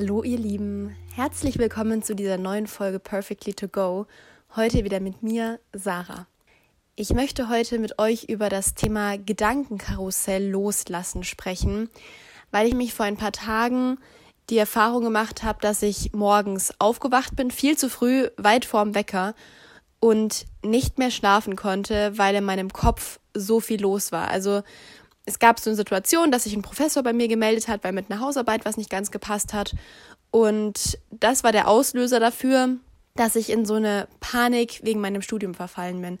Hallo ihr Lieben, herzlich willkommen zu dieser neuen Folge Perfectly to Go. Heute wieder mit mir, Sarah. Ich möchte heute mit euch über das Thema Gedankenkarussell loslassen sprechen, weil ich mich vor ein paar Tagen die Erfahrung gemacht habe, dass ich morgens aufgewacht bin, viel zu früh, weit vorm Wecker und nicht mehr schlafen konnte, weil in meinem Kopf so viel los war. Also es gab so eine Situation, dass sich ein Professor bei mir gemeldet hat, weil mit einer Hausarbeit was nicht ganz gepasst hat. Und das war der Auslöser dafür, dass ich in so eine Panik wegen meinem Studium verfallen bin.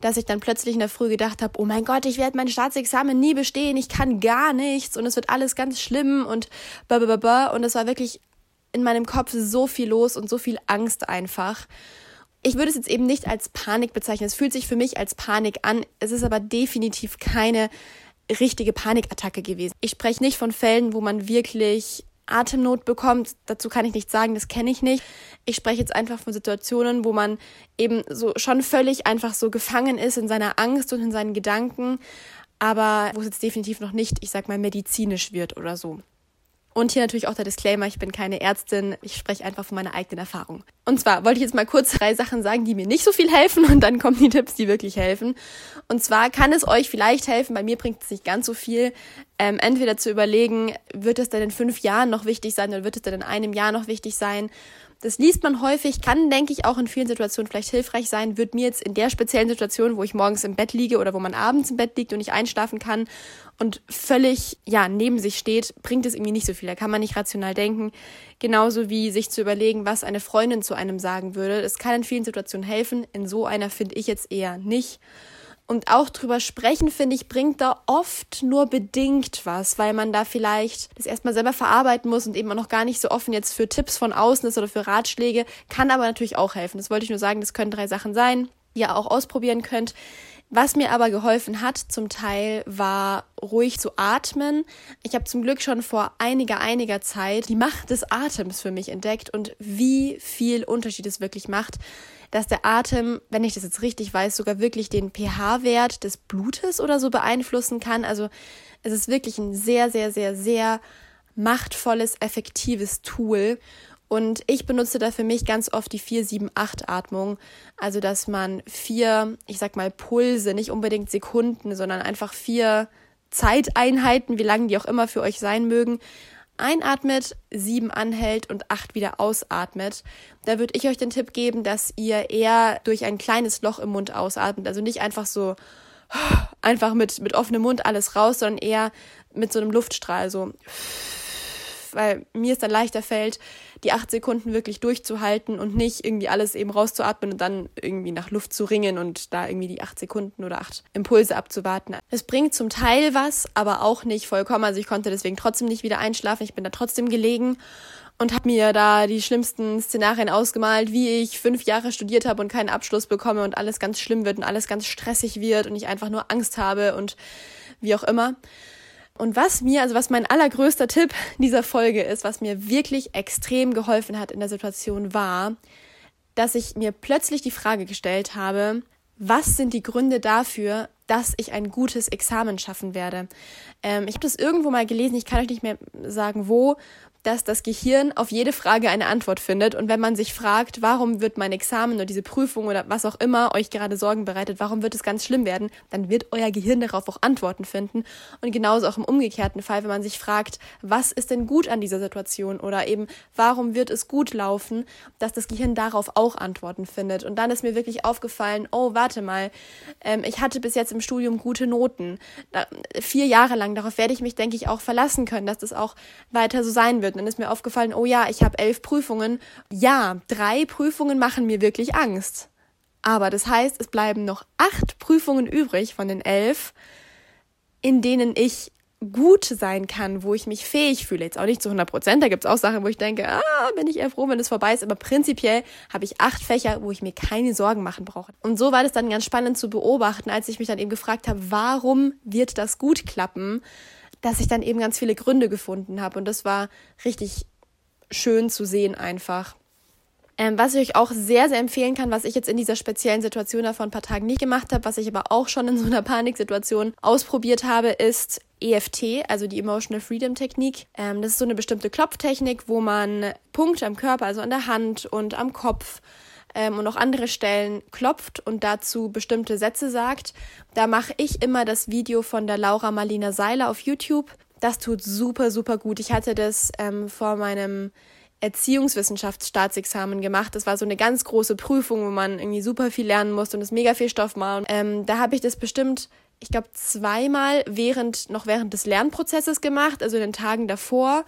Dass ich dann plötzlich in der Früh gedacht habe, oh mein Gott, ich werde mein Staatsexamen nie bestehen, ich kann gar nichts und es wird alles ganz schlimm und blablabla. Und es war wirklich in meinem Kopf so viel los und so viel Angst einfach. Ich würde es jetzt eben nicht als Panik bezeichnen. Es fühlt sich für mich als Panik an. Es ist aber definitiv keine richtige Panikattacke gewesen. Ich spreche nicht von Fällen, wo man wirklich Atemnot bekommt. Dazu kann ich nicht sagen, das kenne ich nicht. Ich spreche jetzt einfach von Situationen, wo man eben so schon völlig einfach so gefangen ist in seiner Angst und in seinen Gedanken, aber wo es jetzt definitiv noch nicht, ich sag mal, medizinisch wird oder so. Und hier natürlich auch der Disclaimer, ich bin keine Ärztin, ich spreche einfach von meiner eigenen Erfahrung. Und zwar wollte ich jetzt mal kurz drei Sachen sagen, die mir nicht so viel helfen und dann kommen die Tipps, die wirklich helfen. Und zwar kann es euch vielleicht helfen, bei mir bringt es nicht ganz so viel, ähm, entweder zu überlegen, wird es denn in fünf Jahren noch wichtig sein oder wird es denn in einem Jahr noch wichtig sein? Das liest man häufig, kann, denke ich, auch in vielen Situationen vielleicht hilfreich sein, wird mir jetzt in der speziellen Situation, wo ich morgens im Bett liege oder wo man abends im Bett liegt und nicht einschlafen kann und völlig, ja, neben sich steht, bringt es irgendwie nicht so viel. Da kann man nicht rational denken. Genauso wie sich zu überlegen, was eine Freundin zu einem sagen würde. Das kann in vielen Situationen helfen. In so einer finde ich jetzt eher nicht. Und auch drüber sprechen, finde ich, bringt da oft nur bedingt was, weil man da vielleicht das erstmal selber verarbeiten muss und eben auch noch gar nicht so offen jetzt für Tipps von außen ist oder für Ratschläge, kann aber natürlich auch helfen. Das wollte ich nur sagen, das können drei Sachen sein, die ihr auch ausprobieren könnt. Was mir aber geholfen hat, zum Teil, war ruhig zu atmen. Ich habe zum Glück schon vor einiger, einiger Zeit die Macht des Atems für mich entdeckt und wie viel Unterschied es wirklich macht, dass der Atem, wenn ich das jetzt richtig weiß, sogar wirklich den pH-Wert des Blutes oder so beeinflussen kann. Also es ist wirklich ein sehr, sehr, sehr, sehr machtvolles, effektives Tool. Und ich benutze da für mich ganz oft die 4-7-8-Atmung. Also, dass man vier, ich sag mal, Pulse, nicht unbedingt Sekunden, sondern einfach vier Zeiteinheiten, wie lange die auch immer für euch sein mögen, einatmet, sieben anhält und acht wieder ausatmet. Da würde ich euch den Tipp geben, dass ihr eher durch ein kleines Loch im Mund ausatmet. Also nicht einfach so einfach mit, mit offenem Mund alles raus, sondern eher mit so einem Luftstrahl, so weil mir es dann leichter fällt, die acht Sekunden wirklich durchzuhalten und nicht irgendwie alles eben rauszuatmen und dann irgendwie nach Luft zu ringen und da irgendwie die acht Sekunden oder acht Impulse abzuwarten. Es bringt zum Teil was, aber auch nicht vollkommen. Also ich konnte deswegen trotzdem nicht wieder einschlafen. Ich bin da trotzdem gelegen und habe mir da die schlimmsten Szenarien ausgemalt, wie ich fünf Jahre studiert habe und keinen Abschluss bekomme und alles ganz schlimm wird und alles ganz stressig wird und ich einfach nur Angst habe und wie auch immer. Und was mir, also was mein allergrößter Tipp dieser Folge ist, was mir wirklich extrem geholfen hat in der Situation, war, dass ich mir plötzlich die Frage gestellt habe, was sind die Gründe dafür, dass ich ein gutes Examen schaffen werde? Ähm, ich habe das irgendwo mal gelesen, ich kann euch nicht mehr sagen, wo, dass das Gehirn auf jede Frage eine Antwort findet. Und wenn man sich fragt, warum wird mein Examen oder diese Prüfung oder was auch immer euch gerade Sorgen bereitet, warum wird es ganz schlimm werden, dann wird euer Gehirn darauf auch Antworten finden. Und genauso auch im umgekehrten Fall, wenn man sich fragt, was ist denn gut an dieser Situation oder eben, warum wird es gut laufen, dass das Gehirn darauf auch Antworten findet. Und dann ist mir wirklich aufgefallen, oh, warte mal, ähm, ich hatte bis jetzt im Studium gute Noten. Da, vier Jahre lang, darauf werde ich mich, denke ich, auch verlassen können, dass das auch weiter so sein wird dann ist mir aufgefallen, oh ja, ich habe elf Prüfungen. Ja, drei Prüfungen machen mir wirklich Angst. Aber das heißt, es bleiben noch acht Prüfungen übrig von den elf, in denen ich gut sein kann, wo ich mich fähig fühle. Jetzt auch nicht zu 100 Prozent. Da gibt es auch Sachen, wo ich denke, ah, bin ich eher froh, wenn es vorbei ist. Aber prinzipiell habe ich acht Fächer, wo ich mir keine Sorgen machen brauche. Und so war das dann ganz spannend zu beobachten, als ich mich dann eben gefragt habe, warum wird das gut klappen? Dass ich dann eben ganz viele Gründe gefunden habe. Und das war richtig schön zu sehen einfach. Ähm, was ich euch auch sehr, sehr empfehlen kann, was ich jetzt in dieser speziellen Situation da vor ein paar Tagen nicht gemacht habe, was ich aber auch schon in so einer Paniksituation ausprobiert habe, ist EFT, also die Emotional Freedom Technik. Ähm, das ist so eine bestimmte Klopftechnik, wo man Punkte am Körper, also an der Hand und am Kopf ähm, und auch andere Stellen klopft und dazu bestimmte Sätze sagt. Da mache ich immer das Video von der Laura Marlina Seiler auf YouTube. Das tut super, super gut. Ich hatte das ähm, vor meinem Erziehungswissenschaftsstaatsexamen gemacht. Das war so eine ganz große Prüfung, wo man irgendwie super viel lernen musste und es mega viel Stoff war. Und, ähm, da habe ich das bestimmt, ich glaube, zweimal während, noch während des Lernprozesses gemacht, also in den Tagen davor.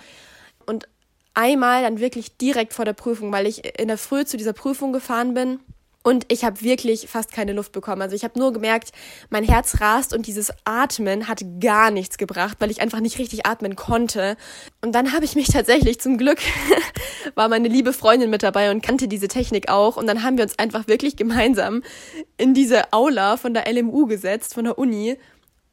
Und einmal dann wirklich direkt vor der Prüfung, weil ich in der Früh zu dieser Prüfung gefahren bin und ich habe wirklich fast keine Luft bekommen. Also ich habe nur gemerkt, mein Herz rast und dieses Atmen hat gar nichts gebracht, weil ich einfach nicht richtig atmen konnte. Und dann habe ich mich tatsächlich zum Glück war meine liebe Freundin mit dabei und kannte diese Technik auch. Und dann haben wir uns einfach wirklich gemeinsam in diese Aula von der LMU gesetzt, von der Uni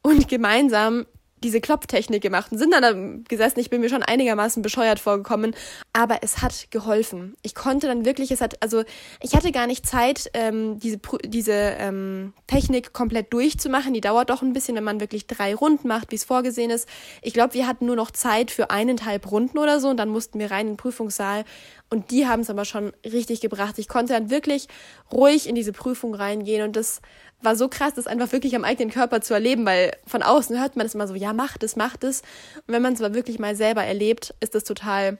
und gemeinsam diese Klopftechnik gemacht und sind dann da gesessen. Ich bin mir schon einigermaßen bescheuert vorgekommen, aber es hat geholfen. Ich konnte dann wirklich, es hat, also ich hatte gar nicht Zeit, ähm, diese, diese ähm, Technik komplett durchzumachen. Die dauert doch ein bisschen, wenn man wirklich drei Runden macht, wie es vorgesehen ist. Ich glaube, wir hatten nur noch Zeit für eineinhalb Runden oder so und dann mussten wir rein in den Prüfungssaal und die haben es aber schon richtig gebracht. Ich konnte dann wirklich ruhig in diese Prüfung reingehen und das war so krass, das einfach wirklich am eigenen Körper zu erleben, weil von außen hört man das immer so, ja, macht es, macht es. Und wenn man es aber wirklich mal selber erlebt, ist das total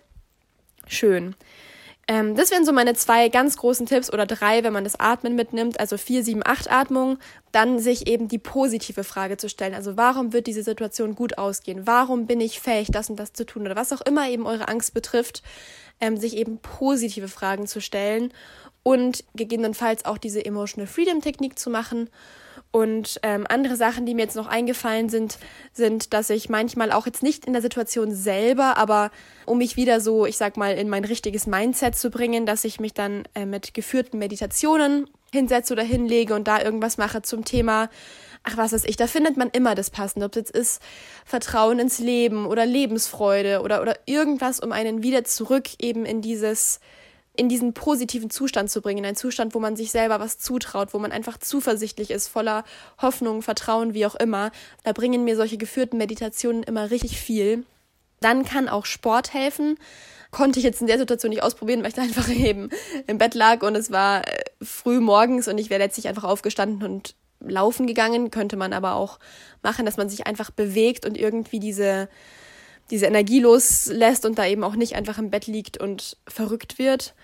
schön. Ähm, das wären so meine zwei ganz großen Tipps oder drei, wenn man das Atmen mitnimmt, also vier, sieben, acht Atmung, dann sich eben die positive Frage zu stellen. Also warum wird diese Situation gut ausgehen? Warum bin ich fähig, das und das zu tun? Oder was auch immer eben eure Angst betrifft, ähm, sich eben positive Fragen zu stellen und gegebenenfalls auch diese Emotional Freedom Technik zu machen. Und ähm, andere Sachen, die mir jetzt noch eingefallen sind, sind, dass ich manchmal auch jetzt nicht in der Situation selber, aber um mich wieder so, ich sag mal, in mein richtiges Mindset zu bringen, dass ich mich dann äh, mit geführten Meditationen hinsetze oder hinlege und da irgendwas mache zum Thema, ach was weiß ich, da findet man immer das Passende, ob es jetzt ist Vertrauen ins Leben oder Lebensfreude oder, oder irgendwas, um einen wieder zurück eben in dieses in diesen positiven Zustand zu bringen, in einen Zustand, wo man sich selber was zutraut, wo man einfach zuversichtlich ist, voller Hoffnung, Vertrauen, wie auch immer. Da bringen mir solche geführten Meditationen immer richtig viel. Dann kann auch Sport helfen. Konnte ich jetzt in der Situation nicht ausprobieren, weil ich da einfach eben im Bett lag und es war äh, früh morgens und ich wäre letztlich einfach aufgestanden und laufen gegangen. Könnte man aber auch machen, dass man sich einfach bewegt und irgendwie diese diese Energie loslässt und da eben auch nicht einfach im Bett liegt und verrückt wird.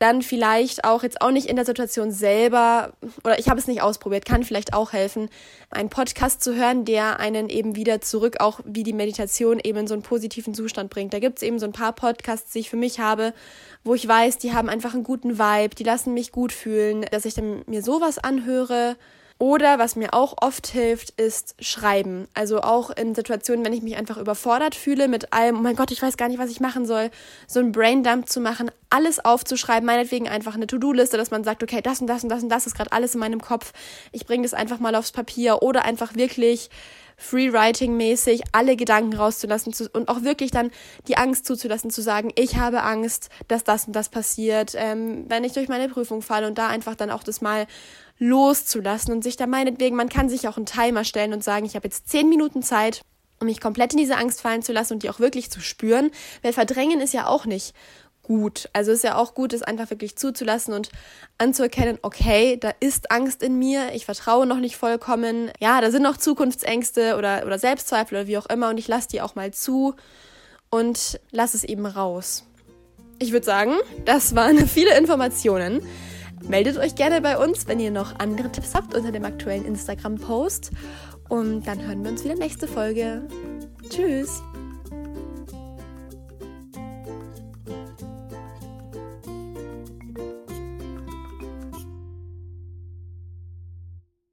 Dann vielleicht auch jetzt auch nicht in der Situation selber, oder ich habe es nicht ausprobiert, kann vielleicht auch helfen, einen Podcast zu hören, der einen eben wieder zurück, auch wie die Meditation eben in so einen positiven Zustand bringt. Da gibt es eben so ein paar Podcasts, die ich für mich habe, wo ich weiß, die haben einfach einen guten Vibe, die lassen mich gut fühlen, dass ich dann mir sowas anhöre oder was mir auch oft hilft, ist Schreiben. Also auch in Situationen, wenn ich mich einfach überfordert fühle mit allem, oh mein Gott, ich weiß gar nicht, was ich machen soll, so ein Braindump zu machen, alles aufzuschreiben, meinetwegen einfach eine To-Do-Liste, dass man sagt, okay, das und das und das und das ist gerade alles in meinem Kopf. Ich bringe das einfach mal aufs Papier oder einfach wirklich Freewriting-mäßig alle Gedanken rauszulassen zu, und auch wirklich dann die Angst zuzulassen, zu sagen, ich habe Angst, dass das und das passiert, ähm, wenn ich durch meine Prüfung falle und da einfach dann auch das mal loszulassen und sich da meinetwegen, man kann sich auch einen Timer stellen und sagen, ich habe jetzt zehn Minuten Zeit, um mich komplett in diese Angst fallen zu lassen und die auch wirklich zu spüren, weil verdrängen ist ja auch nicht gut. Also ist ja auch gut, es einfach wirklich zuzulassen und anzuerkennen, okay, da ist Angst in mir, ich vertraue noch nicht vollkommen, ja, da sind noch Zukunftsängste oder, oder Selbstzweifel oder wie auch immer und ich lasse die auch mal zu und lasse es eben raus. Ich würde sagen, das waren viele Informationen. Meldet euch gerne bei uns, wenn ihr noch andere Tipps habt unter dem aktuellen Instagram-Post. Und dann hören wir uns wieder nächste Folge. Tschüss!